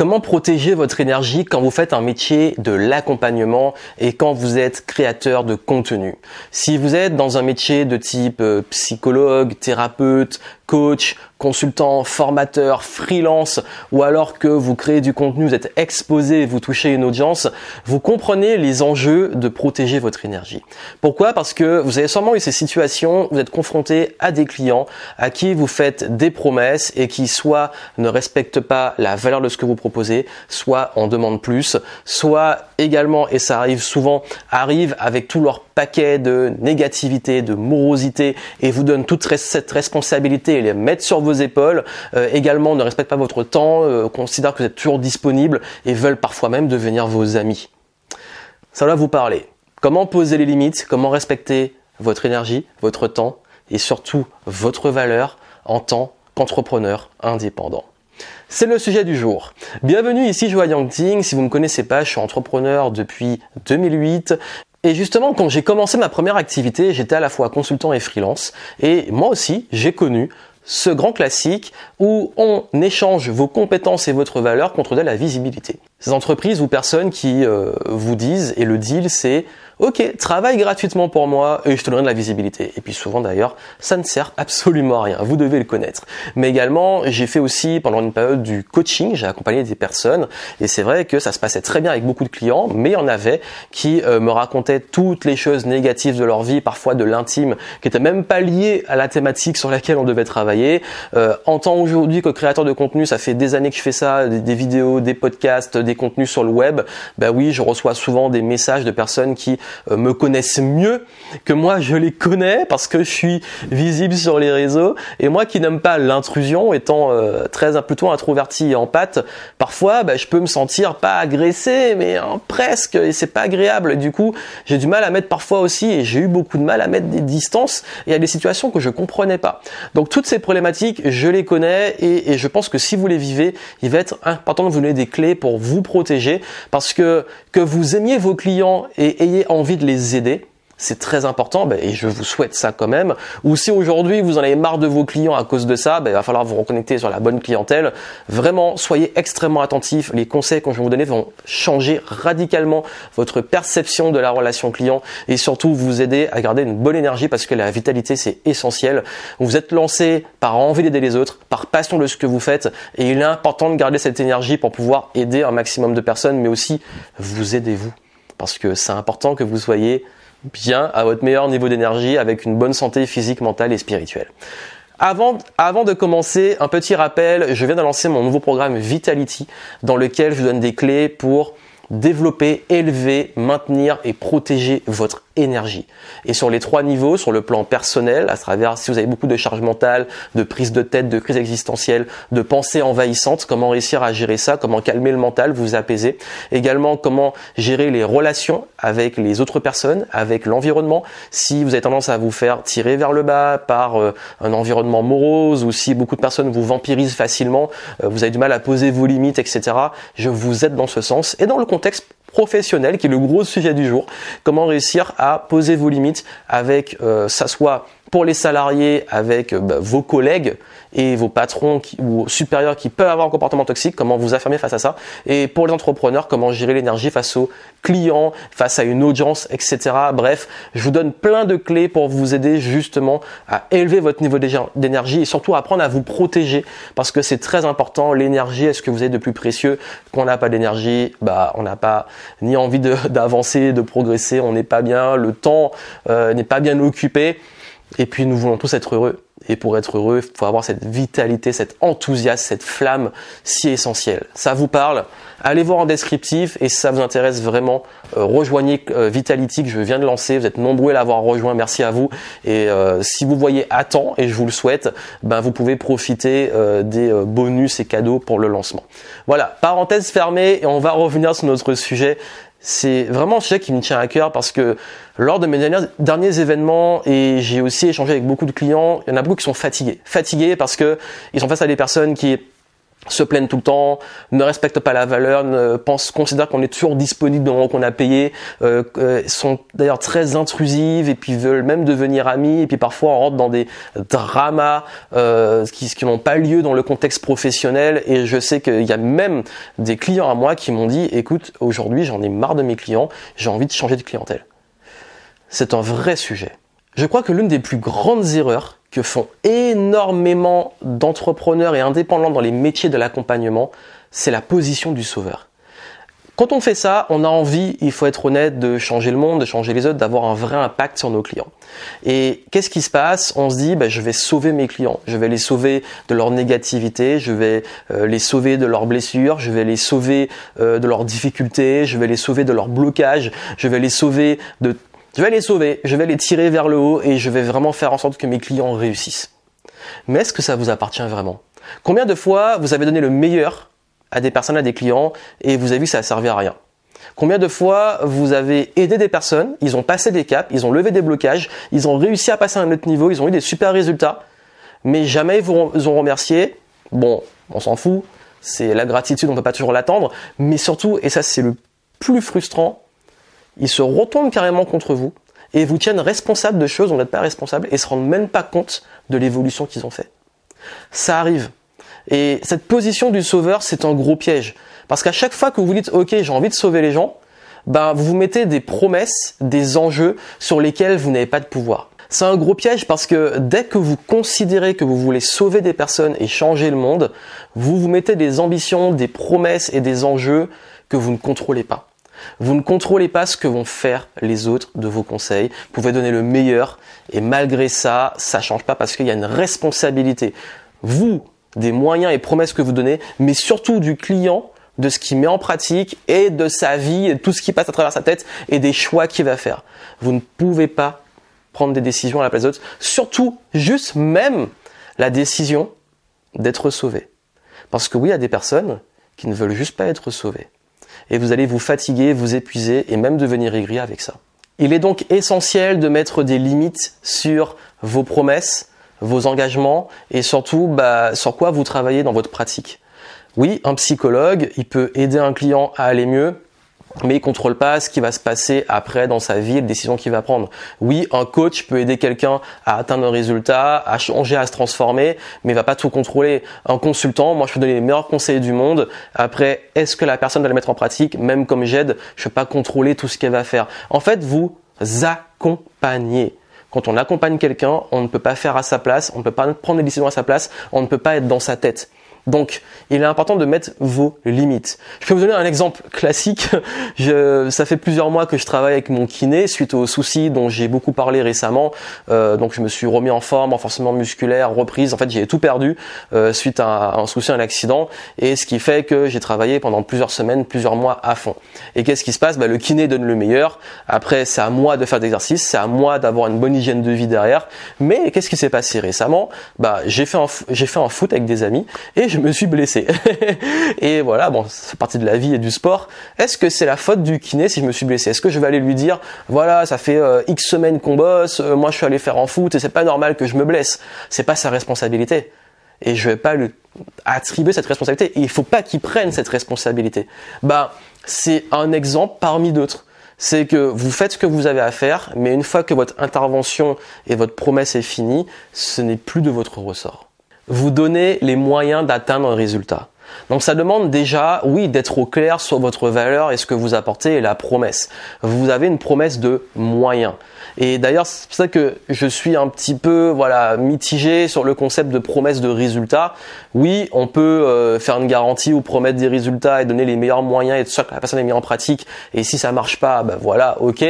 Comment protéger votre énergie quand vous faites un métier de l'accompagnement et quand vous êtes créateur de contenu? Si vous êtes dans un métier de type euh, psychologue, thérapeute, coach, consultant, formateur, freelance, ou alors que vous créez du contenu, vous êtes exposé, vous touchez une audience, vous comprenez les enjeux de protéger votre énergie. Pourquoi? Parce que vous avez sûrement eu ces situations, vous êtes confronté à des clients à qui vous faites des promesses et qui soit ne respectent pas la valeur de ce que vous proposez, soit en demandent plus, soit également, et ça arrive souvent, arrivent avec tout leur de négativité, de morosité et vous donnent toute cette responsabilité et les mettent sur vos épaules. Euh, également, ne respectent pas votre temps, euh, considèrent que vous êtes toujours disponible et veulent parfois même devenir vos amis. Ça va vous parler. Comment poser les limites, comment respecter votre énergie, votre temps et surtout votre valeur en tant qu'entrepreneur indépendant. C'est le sujet du jour. Bienvenue ici Joa Yangting. Si vous ne me connaissez pas, je suis entrepreneur depuis 2008. Et justement, quand j'ai commencé ma première activité, j'étais à la fois consultant et freelance. Et moi aussi, j'ai connu ce grand classique où on échange vos compétences et votre valeur contre de la visibilité. Ces entreprises ou personnes qui euh, vous disent, et le deal c'est ok, travaille gratuitement pour moi et je te donnerai de la visibilité. Et puis souvent d'ailleurs, ça ne sert absolument à rien. Vous devez le connaître. Mais également, j'ai fait aussi pendant une période du coaching, j'ai accompagné des personnes et c'est vrai que ça se passait très bien avec beaucoup de clients, mais il y en avait qui euh, me racontaient toutes les choses négatives de leur vie, parfois de l'intime, qui étaient même pas liées à la thématique sur laquelle on devait travailler. Euh, en tant aujourd'hui que créateur de contenu, ça fait des années que je fais ça, des, vidéos, des podcasts, des contenus sur le web. Ben oui, je reçois souvent des messages de personnes qui euh, me connaissent mieux que moi je les connais parce que je suis visible sur les réseaux et moi qui n'aime pas l'intrusion étant euh, très plutôt introverti et en pâte parfois bah, je peux me sentir pas agressé mais hein, presque et c'est pas agréable du coup j'ai du mal à mettre parfois aussi et j'ai eu beaucoup de mal à mettre des distances et à des situations que je comprenais pas donc toutes ces problématiques je les connais et je pense que si vous les vivez il va être important de vous donner des clés pour vous protéger parce que que vous aimiez vos clients et ayez en envie de les aider, c'est très important ben, et je vous souhaite ça quand même. Ou si aujourd'hui vous en avez marre de vos clients à cause de ça, ben, il va falloir vous reconnecter sur la bonne clientèle. Vraiment, soyez extrêmement attentifs. Les conseils que je vais vous donner vont changer radicalement votre perception de la relation client et surtout vous aider à garder une bonne énergie parce que la vitalité c'est essentiel. Vous êtes lancé par envie d'aider les autres, par passion de ce que vous faites et il est important de garder cette énergie pour pouvoir aider un maximum de personnes mais aussi vous aidez vous parce que c'est important que vous soyez bien à votre meilleur niveau d'énergie avec une bonne santé physique, mentale et spirituelle. Avant, de commencer, un petit rappel, je viens de lancer mon nouveau programme Vitality dans lequel je vous donne des clés pour développer, élever, maintenir et protéger votre énergie. Et sur les trois niveaux, sur le plan personnel, à travers si vous avez beaucoup de charge mentale, de prise de tête, de crise existentielle, de pensée envahissante, comment réussir à gérer ça, comment calmer le mental, vous apaiser. Également, comment gérer les relations avec les autres personnes, avec l'environnement. Si vous avez tendance à vous faire tirer vers le bas par euh, un environnement morose ou si beaucoup de personnes vous vampirisent facilement, euh, vous avez du mal à poser vos limites, etc. Je vous aide dans ce sens. Et dans le contexte professionnel, qui est le gros sujet du jour. Comment réussir à poser vos limites avec, euh, ça soit pour les salariés, avec euh, bah, vos collègues et vos patrons ou supérieurs qui peuvent avoir un comportement toxique, comment vous affirmer face à ça. Et pour les entrepreneurs, comment gérer l'énergie face aux clients, face à une audience, etc. Bref, je vous donne plein de clés pour vous aider justement à élever votre niveau d'énergie et surtout apprendre à vous protéger parce que c'est très important. L'énergie, est-ce que vous avez de plus précieux? Quand on n'a pas d'énergie, bah on n'a pas ni envie d'avancer, de, progresser, on n'est pas bien, le temps euh, n'est pas bien occupé. Et puis nous voulons tous être heureux. Et pour être heureux, il faut avoir cette vitalité, cet enthousiasme, cette flamme si essentielle. Ça vous parle? Allez voir en descriptif et si ça vous intéresse vraiment, euh, rejoignez euh, Vitality que je viens de lancer. Vous êtes nombreux à l'avoir rejoint, merci à vous. Et euh, si vous voyez à temps, et je vous le souhaite, ben vous pouvez profiter des bonus et cadeaux pour le lancement. Voilà, parenthèse fermée et on va revenir sur notre sujet c'est vraiment un sujet qui me tient à cœur parce que lors de mes derniers, événements et j'ai aussi échangé avec beaucoup de clients, il y en a beaucoup qui sont fatigués. Fatigués parce que ils sont face à des personnes qui se plaignent tout le temps, ne respectent pas la valeur, ne pensent, considèrent qu'on est toujours disponible au moment qu'on a payé, euh, euh, sont d'ailleurs très intrusives et puis veulent même devenir amis et puis parfois on rentre dans des dramas euh, qui, qui n'ont pas lieu dans le contexte professionnel et je sais qu'il y a même des clients à moi qui m'ont dit écoute aujourd'hui j'en ai marre de mes clients, j'ai envie de changer de clientèle. C'est un vrai sujet. Je crois que l'une des plus grandes erreurs que font énormément d'entrepreneurs et indépendants dans les métiers de l'accompagnement, c'est la position du sauveur. Quand on fait ça, on a envie, il faut être honnête, de changer le monde, de changer les autres, d'avoir un vrai impact sur nos clients. Et qu'est-ce qui se passe? On se dit, bah, je vais sauver mes clients, je vais les sauver de leur négativité, je vais euh, les sauver de leurs blessures, je vais les sauver euh, de leurs difficultés, je vais les sauver de leurs blocages, je vais les sauver de je vais les sauver, je vais les tirer vers le haut et je vais vraiment faire en sorte que mes clients réussissent. Mais est-ce que ça vous appartient vraiment? Combien de fois vous avez donné le meilleur à des personnes, à des clients, et vous avez vu que ça a servi à rien? Combien de fois vous avez aidé des personnes, ils ont passé des caps, ils ont levé des blocages, ils ont réussi à passer à un autre niveau, ils ont eu des super résultats, mais jamais ils vous ont remercié. Bon, on s'en fout, c'est la gratitude, on ne peut pas toujours l'attendre, mais surtout, et ça c'est le plus frustrant, ils se retournent carrément contre vous et vous tiennent responsable de choses dont vous n'êtes pas responsable et se rendent même pas compte de l'évolution qu'ils ont fait. Ça arrive. Et cette position du sauveur, c'est un gros piège. Parce qu'à chaque fois que vous dites, OK, j'ai envie de sauver les gens, ben, vous vous mettez des promesses, des enjeux sur lesquels vous n'avez pas de pouvoir. C'est un gros piège parce que dès que vous considérez que vous voulez sauver des personnes et changer le monde, vous vous mettez des ambitions, des promesses et des enjeux que vous ne contrôlez pas. Vous ne contrôlez pas ce que vont faire les autres de vos conseils. Vous pouvez donner le meilleur et malgré ça, ça change pas parce qu'il y a une responsabilité. Vous, des moyens et promesses que vous donnez, mais surtout du client, de ce qu'il met en pratique et de sa vie et tout ce qui passe à travers sa tête et des choix qu'il va faire. Vous ne pouvez pas prendre des décisions à la place d'autres, surtout juste même la décision d'être sauvé. Parce que oui, il y a des personnes qui ne veulent juste pas être sauvées et vous allez vous fatiguer, vous épuiser et même devenir aigri avec ça. Il est donc essentiel de mettre des limites sur vos promesses, vos engagements et surtout bah, sur quoi vous travaillez dans votre pratique. Oui, un psychologue, il peut aider un client à aller mieux, mais il contrôle pas ce qui va se passer après dans sa vie, les décisions qu'il va prendre. Oui, un coach peut aider quelqu'un à atteindre un résultat, à changer, à se transformer, mais il va pas tout contrôler. Un consultant, moi je peux donner les meilleurs conseils du monde. Après, est-ce que la personne va le mettre en pratique? Même comme j'aide, je peux pas contrôler tout ce qu'elle va faire. En fait, vous accompagnez. Quand on accompagne quelqu'un, on ne peut pas faire à sa place, on ne peut pas prendre des décisions à sa place, on ne peut pas être dans sa tête. Donc, il est important de mettre vos limites. Je peux vous donner un exemple classique. Je, ça fait plusieurs mois que je travaille avec mon kiné suite aux soucis dont j'ai beaucoup parlé récemment. Euh, donc, je me suis remis en forme, renforcement musculaire, reprise. En fait, j'ai tout perdu euh, suite à un souci, un accident, et ce qui fait que j'ai travaillé pendant plusieurs semaines, plusieurs mois à fond. Et qu'est-ce qui se passe? Bah, Le kiné donne le meilleur. Après, c'est à moi de faire des exercices, c'est à moi d'avoir une bonne hygiène de vie derrière. Mais qu'est-ce qui s'est passé récemment? Bah, j'ai fait un, j'ai fait un foot avec des amis je me suis blessé. et voilà, bon, c'est partie de la vie et du sport. Est-ce que c'est la faute du kiné si je me suis blessé? Est-ce que je vais aller lui dire, voilà, ça fait euh, X semaines qu'on bosse, euh, moi je suis allé faire en foot et c'est pas normal que je me blesse. C'est pas sa responsabilité. Et je vais pas lui attribuer cette responsabilité. Il faut pas qu'il prenne cette responsabilité. Bah, c'est un exemple parmi d'autres c'est que vous faites ce que vous avez à faire, mais une fois que votre intervention et votre promesse est finie, ce n'est plus de votre ressort vous donnez les moyens d'atteindre un résultat. Donc ça demande déjà, oui, d'être au clair sur votre valeur et ce que vous apportez et la promesse. Vous avez une promesse de moyens. Et d'ailleurs, c'est pour ça que je suis un petit peu voilà mitigé sur le concept de promesse de résultat. Oui, on peut euh, faire une garantie ou promettre des résultats et donner les meilleurs moyens et être sûr que la personne est mise en pratique. Et si ça marche pas, ben voilà, ok.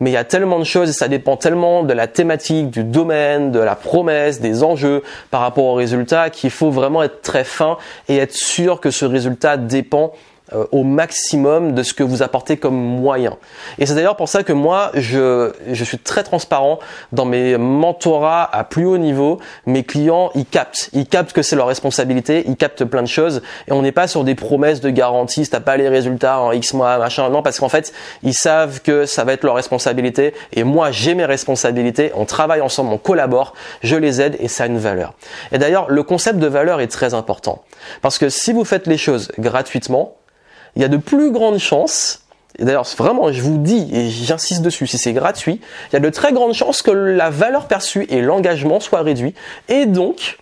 Mais il y a tellement de choses et ça dépend tellement de la thématique, du domaine, de la promesse, des enjeux par rapport au résultat qu'il faut vraiment être très fin et être sûr que ce résultat dépend euh, au maximum de ce que vous apportez comme moyen. Et c'est d'ailleurs pour ça que moi, je, je suis très transparent dans mes mentorats à plus haut niveau. Mes clients, ils captent. Ils captent que c'est leur responsabilité, ils captent plein de choses. Et on n'est pas sur des promesses de garantie, si t'as pas les résultats en X mois, machin. Non, parce qu'en fait, ils savent que ça va être leur responsabilité. Et moi, j'ai mes responsabilités. On travaille ensemble, on collabore, je les aide et ça a une valeur. Et d'ailleurs, le concept de valeur est très important. Parce que si vous faites les choses gratuitement, il y a de plus grandes chances et d'ailleurs, vraiment, je vous dis, et j'insiste dessus, si c'est gratuit, il y a de très grandes chances que la valeur perçue et l'engagement soient réduits, et donc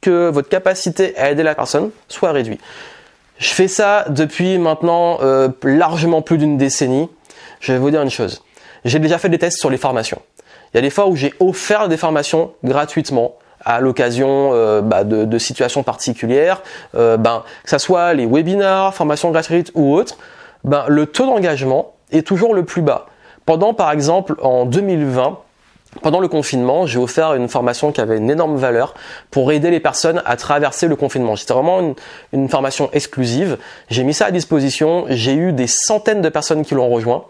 que votre capacité à aider la personne soit réduite. Je fais ça depuis maintenant euh, largement plus d'une décennie. Je vais vous dire une chose. J'ai déjà fait des tests sur les formations. Il y a des fois où j'ai offert des formations gratuitement à l'occasion euh, bah, de, situations particulières, euh, ben, que ce soit les webinars, formations gratuites ou autres, ben, le taux d'engagement est toujours le plus bas. Pendant par exemple en 2020, pendant le confinement, j'ai offert une formation qui avait une énorme valeur pour aider les personnes à traverser le confinement. C'était vraiment une, une, formation exclusive. J'ai mis ça à disposition. J'ai eu des centaines de personnes qui l'ont rejoint.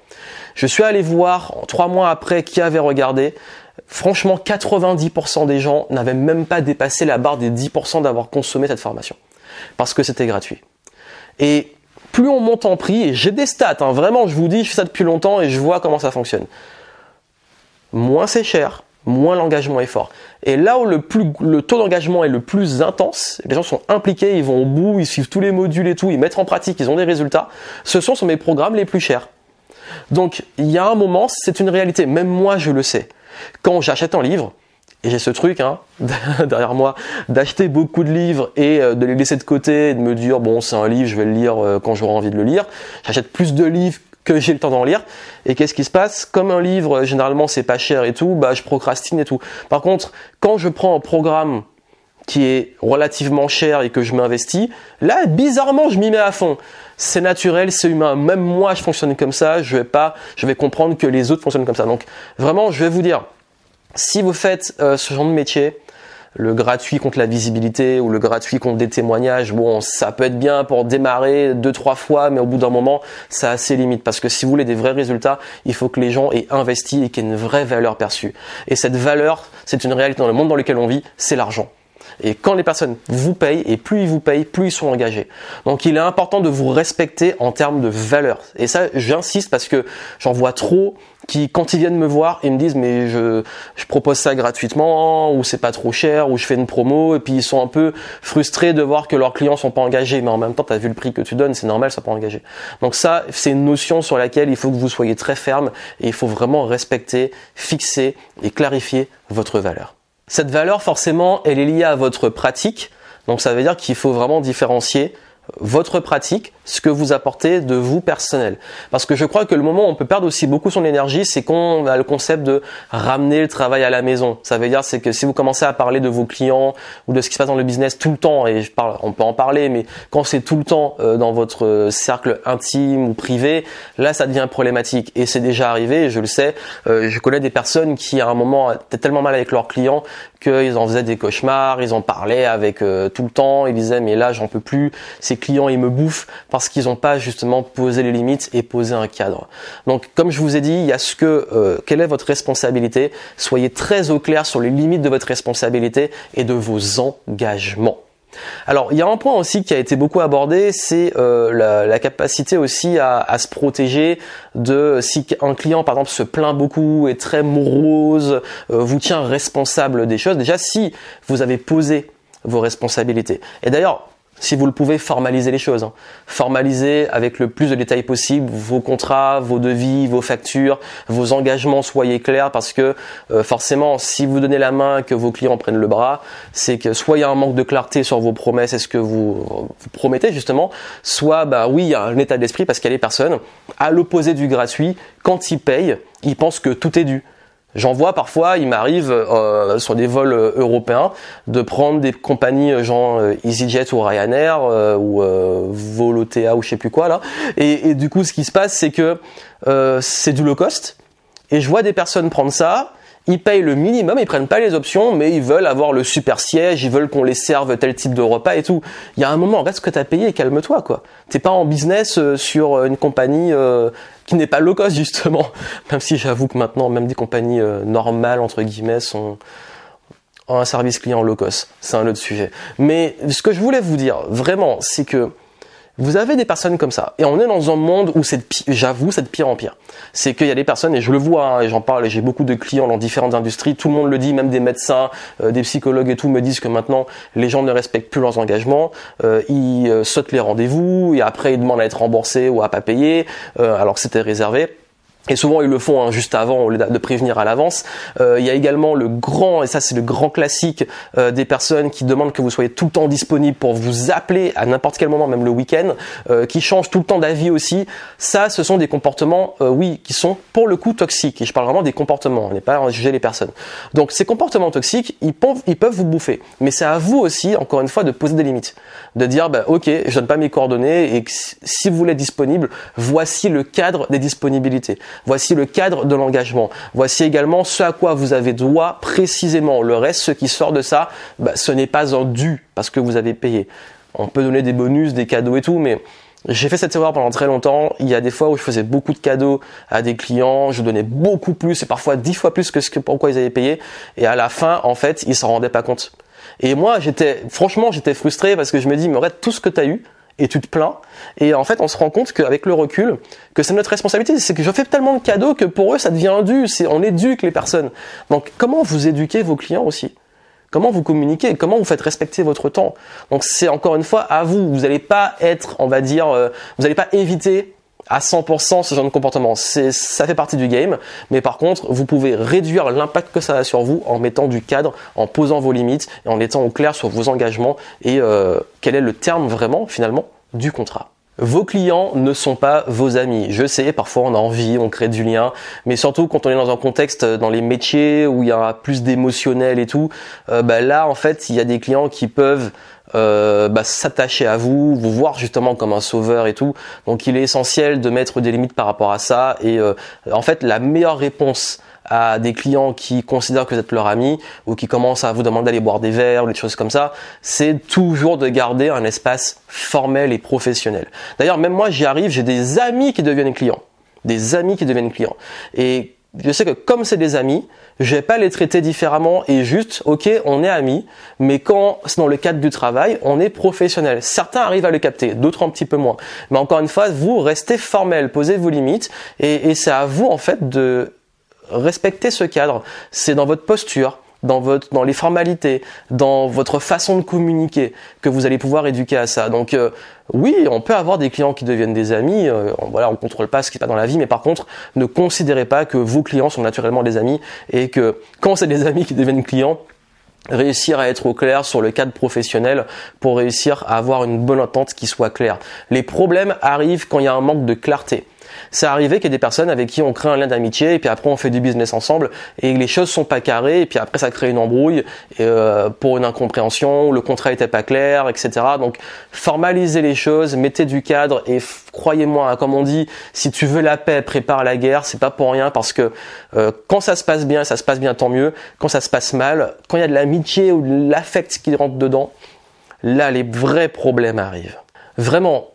Je suis allé voir trois mois après qui avait regardé. Franchement, 90% des gens n'avaient même pas dépassé la barre des 10% d'avoir consommé cette formation. Parce que c'était gratuit. Et plus on monte en prix, et j'ai des stats, hein, vraiment, je vous dis, je fais ça depuis longtemps et je vois comment ça fonctionne. Moins c'est cher, moins l'engagement est fort. Et là où le, plus, le taux d'engagement est le plus intense, les gens sont impliqués, ils vont au bout, ils suivent tous les modules et tout, ils mettent en pratique, ils ont des résultats, ce sont sur mes programmes les plus chers. Donc il y a un moment, c'est une réalité, même moi je le sais. Quand j'achète un livre, et j'ai ce truc hein, derrière moi d'acheter beaucoup de livres et euh, de les laisser de côté et de me dire bon c'est un livre je vais le lire euh, quand j'aurai envie de le lire. J'achète plus de livres que j'ai le temps d'en lire. Et qu'est-ce qui se passe? Comme un livre généralement c'est pas cher et tout bah je procrastine et tout. Par contre quand je prends un programme qui est relativement cher et que je m'investis là bizarrement je m'y mets à fond c'est naturel, c'est humain. Même moi, je fonctionne comme ça. Je vais pas, je vais comprendre que les autres fonctionnent comme ça. Donc, vraiment, je vais vous dire, si vous faites euh, ce genre de métier, le gratuit contre la visibilité ou le gratuit contre des témoignages, bon, ça peut être bien pour démarrer deux trois fois, mais au bout d'un moment, ça a ses limites parce que si vous voulez des vrais résultats, il faut que les gens aient investi et qu'il y ait une vraie valeur perçue. Et cette valeur, c'est une réalité dans le monde dans lequel on vit, c'est l'argent. Et quand les personnes vous payent, et plus ils vous payent, plus ils sont engagés. Donc il est important de vous respecter en termes de valeur. Et ça, j'insiste parce que j'en vois trop qui, quand ils viennent me voir, ils me disent mais je, propose ça gratuitement, ou c'est pas trop cher, ou je fais une promo, et puis ils sont un peu frustrés de voir que leurs clients sont pas engagés. Mais en même temps, tu as vu le prix que tu donnes, c'est normal, ça pas engagé. Donc ça, c'est une notion sur laquelle il faut que vous soyez très ferme, et il faut vraiment respecter, fixer et clarifier votre valeur. Cette valeur, forcément, elle est liée à votre pratique. Donc ça veut dire qu'il faut vraiment différencier votre pratique, ce que vous apportez de vous personnel. Parce que je crois que le moment où on peut perdre aussi beaucoup son énergie, c'est qu'on a le concept de ramener le travail à la maison. Ça veut dire c'est que si vous commencez à parler de vos clients ou de ce qui se passe dans le business tout le temps, et on peut en parler, mais quand c'est tout le temps euh, dans votre cercle intime ou privé, là ça devient problématique. Et c'est déjà arrivé, je le sais. Euh, je connais des personnes qui à un moment étaient tellement mal avec leurs clients qu'ils en faisaient des cauchemars, ils en parlaient avec euh, tout le temps, ils disaient mais là j'en peux plus, clients ils me bouffent parce qu'ils n'ont pas justement posé les limites et posé un cadre. Donc comme je vous ai dit, il y a ce que euh, quelle est votre responsabilité, soyez très au clair sur les limites de votre responsabilité et de vos engagements. Alors, il y a un point aussi qui a été beaucoup abordé, c'est euh, la, capacité aussi à, se protéger de si un client par exemple se plaint beaucoup, est très morose, euh, vous tient responsable des choses. Déjà, si vous avez posé vos responsabilités. Et d'ailleurs, si vous le pouvez, formaliser les choses. Hein. Formaliser avec le plus de détails possible vos contrats, vos devis, vos factures, vos engagements, soyez clairs parce que euh, forcément, si vous donnez la main que vos clients prennent le bras, c'est que soit il y a un manque de clarté sur vos promesses, est-ce que vous, vous, promettez justement, soit bah oui, il y a un état d'esprit parce qu'il y a des personnes, à l'opposé du gratuit, quand ils payent, ils pensent que tout est dû. J'en vois parfois, il m'arrive euh, sur des vols euh, européens de prendre des compagnies euh, genre EasyJet ou Ryanair ou Volotea ou je sais plus quoi là. Et, et, du coup, ce qui se passe, c'est que c'est du low cost. Et je vois des personnes prendre ça ils payent le minimum, ils prennent pas les options, mais ils veulent avoir le super siège, ils veulent qu'on les serve tel type de repas et tout. Il y a un moment, reste ce que t'as payé et calme-toi, quoi. T'es pas en business euh, sur euh, une compagnie euh, qui n'est pas low cost, justement. Même si j'avoue que maintenant, même des compagnies normales, entre guillemets, sont ont un service client low cost. C'est un autre sujet. Mais ce que je voulais vous dire, vraiment, c'est que vous avez des personnes comme ça. Et on est dans un monde où c'est, j'avoue, c'est pire en pire. C'est qu'il y a des personnes, et je le vois, hein, et j'en parle, et j'ai beaucoup de clients dans différentes industries, tout le monde le dit, même des médecins, euh, des psychologues et tout me disent que maintenant, les gens ne respectent plus leurs engagements, euh, ils euh, sautent les rendez-vous, et après ils demandent à être remboursés ou à pas payer, alors que c'était réservé. Et souvent ils le font hein, juste avant de prévenir à l'avance. Euh, il y a également le grand, et ça c'est le grand classique euh, des personnes qui demandent que vous soyez tout le temps disponible pour vous appeler à n'importe quel moment, même le week-end, euh, qui changent tout le temps d'avis aussi. Ça, ce sont des comportements, oui, qui sont pour le coup toxiques. Et je parle vraiment des comportements, on n'est pas à juger les personnes. Donc ces comportements toxiques, ils peuvent, ils peuvent vous bouffer. Mais c'est à vous aussi, encore une fois, de poser des limites, de dire, bah, ok, je donne pas mes coordonnées et si vous voulez être disponible, voici le cadre des disponibilités. Voici le cadre de l'engagement. Voici également ce à quoi vous avez droit précisément. Le reste, ce qui sort de ça, bah, ce n'est pas un dû parce que vous avez payé. On peut donner des bonus, des cadeaux et tout, mais j'ai fait cette erreur pendant très longtemps. Il y a des fois où je faisais beaucoup de cadeaux à des clients, je donnais beaucoup plus et parfois dix fois plus que ce que pourquoi ils avaient payé. Et à la fin, en fait, ils s'en rendaient pas compte. Et moi, j'étais, franchement, j'étais frustré parce que je me dis, mais en tout ce que tu as eu, et tu te plains. Et en fait, on se rend compte qu'avec le recul, que c'est notre responsabilité. C'est que je fais tellement de cadeaux que pour eux, ça devient dû. On éduque les personnes. Donc, comment vous éduquez vos clients aussi? Comment vous communiquez? Comment vous faites respecter votre temps? Donc, c'est encore une fois à vous. Vous n'allez pas être, on va dire, euh, vous n'allez pas éviter à 100% ce genre de comportement. Ça fait partie du game, mais par contre, vous pouvez réduire l'impact que ça a sur vous en mettant du cadre, en posant vos limites et en étant au clair sur vos engagements et euh, quel est le terme vraiment finalement du contrat. Vos clients ne sont pas vos amis. Je sais, parfois on a envie, on crée du lien, mais surtout quand on est dans un contexte, dans les métiers où il y a plus d'émotionnel et tout, euh, bah là en fait il y a des clients qui peuvent euh, bah, s'attacher à vous, vous voir justement comme un sauveur et tout. Donc il est essentiel de mettre des limites par rapport à ça. Et euh, en fait, la meilleure réponse à des clients qui considèrent que vous êtes leur ami ou qui commencent à vous demander d'aller boire des verres ou des choses comme ça, c'est toujours de garder un espace formel et professionnel. D'ailleurs, même moi, j'y arrive, j'ai des amis qui deviennent clients. Des amis qui deviennent clients. Et je sais que comme c'est des amis, je vais pas les traiter différemment et juste, ok, on est amis, mais quand c'est dans le cadre du travail, on est professionnel. Certains arrivent à le capter, d'autres un petit peu moins. Mais encore une fois, vous restez formel, posez vos limites et, et c'est à vous en fait de respecter ce cadre. C'est dans votre posture, dans votre dans les formalités, dans votre façon de communiquer que vous allez pouvoir éduquer à ça. Donc euh, oui, on peut avoir des clients qui deviennent des amis, euh, voilà, on contrôle pas ce qui se passe dans la vie mais par contre, ne considérez pas que vos clients sont naturellement des amis et que quand c'est des amis qui deviennent clients, réussir à être au clair sur le cadre professionnel pour réussir à avoir une bonne entente qui soit claire. Les problèmes arrivent quand il y a un manque de clarté. C'est arrivé qu'il y ait des personnes avec qui on crée un lien d'amitié et puis après on fait du business ensemble et les choses sont pas carrées et puis après ça crée une embrouille euh, pour une incompréhension, le contrat était pas clair, etc. Donc formalisez les choses, mettez du cadre et croyez-moi, hein, comme on dit, si tu veux la paix, prépare la guerre. C'est pas pour rien parce que euh, quand ça se passe bien, ça se passe bien tant mieux. Quand ça se passe mal, quand il y a de l'amitié ou de l'affect qui rentre dedans, là les vrais problèmes arrivent. Vraiment,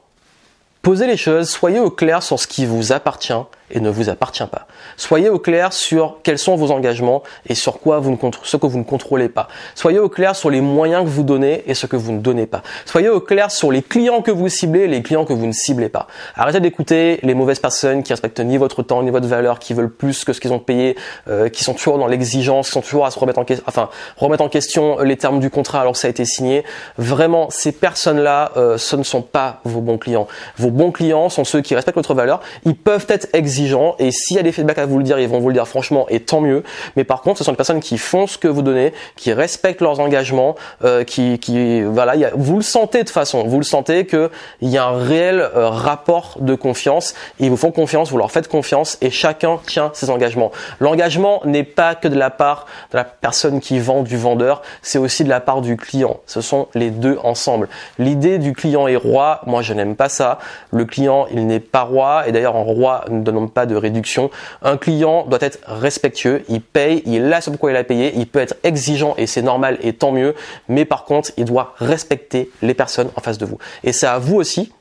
Posez les choses, soyez au clair sur ce qui vous appartient et ne vous appartient pas. Soyez au clair sur quels sont vos engagements et sur quoi vous ne ce que vous ne contrôlez pas. Soyez au clair sur les moyens que vous donnez et ce que vous ne donnez pas. Soyez au clair sur les clients que vous ciblez et les clients que vous ne ciblez pas. Arrêtez d'écouter les mauvaises personnes qui respectent ni votre temps ni votre valeur, qui veulent plus que ce qu'ils ont payé, euh, qui sont toujours dans l'exigence, qui sont toujours à se remettre en question, enfin remettre en question les termes du contrat alors que ça a été signé. Vraiment, ces personnes-là, euh, ce ne sont pas vos bons clients. Vos bons clients sont ceux qui respectent votre valeur. Ils peuvent être exigeants et s'il y a des feedbacks à vous le dire, ils vont vous le dire franchement et tant mieux. Mais par contre, ce sont des personnes qui font ce que vous donnez, qui respectent leurs engagements, euh, qui, qui voilà, y a, vous le sentez de façon, vous le sentez que il y a un réel euh, rapport de confiance. Ils vous font confiance, vous leur faites confiance et chacun tient ses engagements. L'engagement n'est pas que de la part de la personne qui vend du vendeur, c'est aussi de la part du client. Ce sont les deux ensemble. L'idée du client est roi, moi je n'aime pas ça. Le client, il n'est pas roi et d'ailleurs un roi ne pas de réduction. Un client doit être respectueux, il paye, il a ce pourquoi il a payé, il peut être exigeant et c'est normal et tant mieux, mais par contre, il doit respecter les personnes en face de vous. Et c'est à vous aussi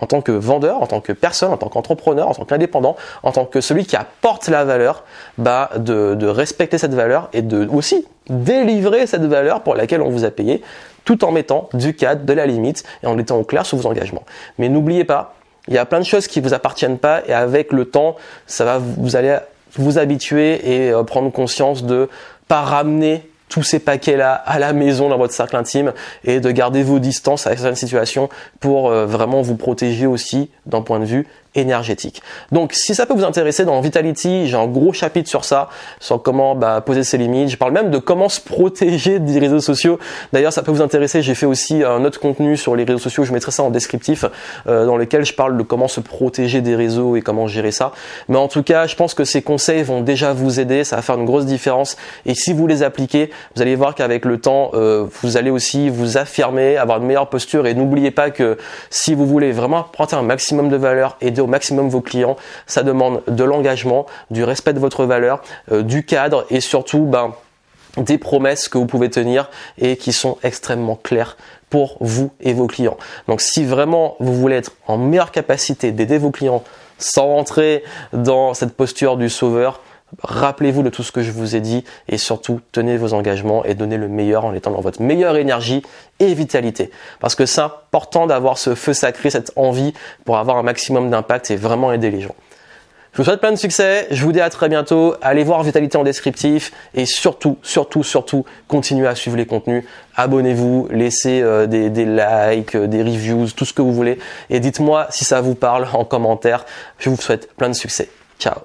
en tant que vendeur, en tant que personne, en tant qu'entrepreneur, en tant qu'indépendant, en tant que celui qui apporte la valeur, bah de, de, respecter cette valeur et de aussi délivrer cette valeur pour laquelle on vous a payé, tout en mettant du cadre, de la limite et en étant au clair sur vos engagements. Mais n'oubliez pas, il y a plein de choses qui vous appartiennent pas et avec le temps, ça va vous allez vous habituer et euh, prendre conscience de pas ramener tous ces paquets-là à la maison dans votre cercle intime et de garder vos distances avec certaines situations pour euh, vraiment vous protéger aussi d'un point de vue énergétique. Donc si ça peut vous intéresser dans Vitality, j'ai un gros chapitre sur ça, sur comment bah, poser ses limites. Je parle même de comment se protéger des réseaux sociaux. D'ailleurs, ça peut vous intéresser. J'ai fait aussi un autre contenu sur les réseaux sociaux. Je mettrai ça en descriptif, euh, dans lequel je parle de comment se protéger des réseaux et comment gérer ça. Mais en tout cas, je pense que ces conseils vont déjà vous aider. Ça va faire une grosse différence. Et si vous les appliquez, vous allez voir qu'avec le temps, euh, vous allez aussi vous affirmer, avoir une meilleure posture. Et n'oubliez pas que si vous voulez vraiment apporter un maximum de valeur et de au maximum vos clients. Ça demande de l'engagement, du respect de votre valeur, euh, du cadre et surtout ben, des promesses que vous pouvez tenir et qui sont extrêmement claires pour vous et vos clients. Donc si vraiment vous voulez être en meilleure capacité d'aider vos clients sans rentrer dans cette posture du sauveur, Rappelez-vous de tout ce que je vous ai dit et surtout tenez vos engagements et donnez le meilleur en étant dans votre meilleure énergie et vitalité. Parce que c'est important d'avoir ce feu sacré, cette envie pour avoir un maximum d'impact et vraiment aider les gens. Je vous souhaite plein de succès, je vous dis à très bientôt, allez voir Vitalité en descriptif et surtout, surtout, surtout, continuez à suivre les contenus, abonnez-vous, laissez euh, des, likes, euh, des reviews, tout ce que vous voulez et dites-moi si ça vous parle en commentaire. Je vous souhaite plein de succès. Ciao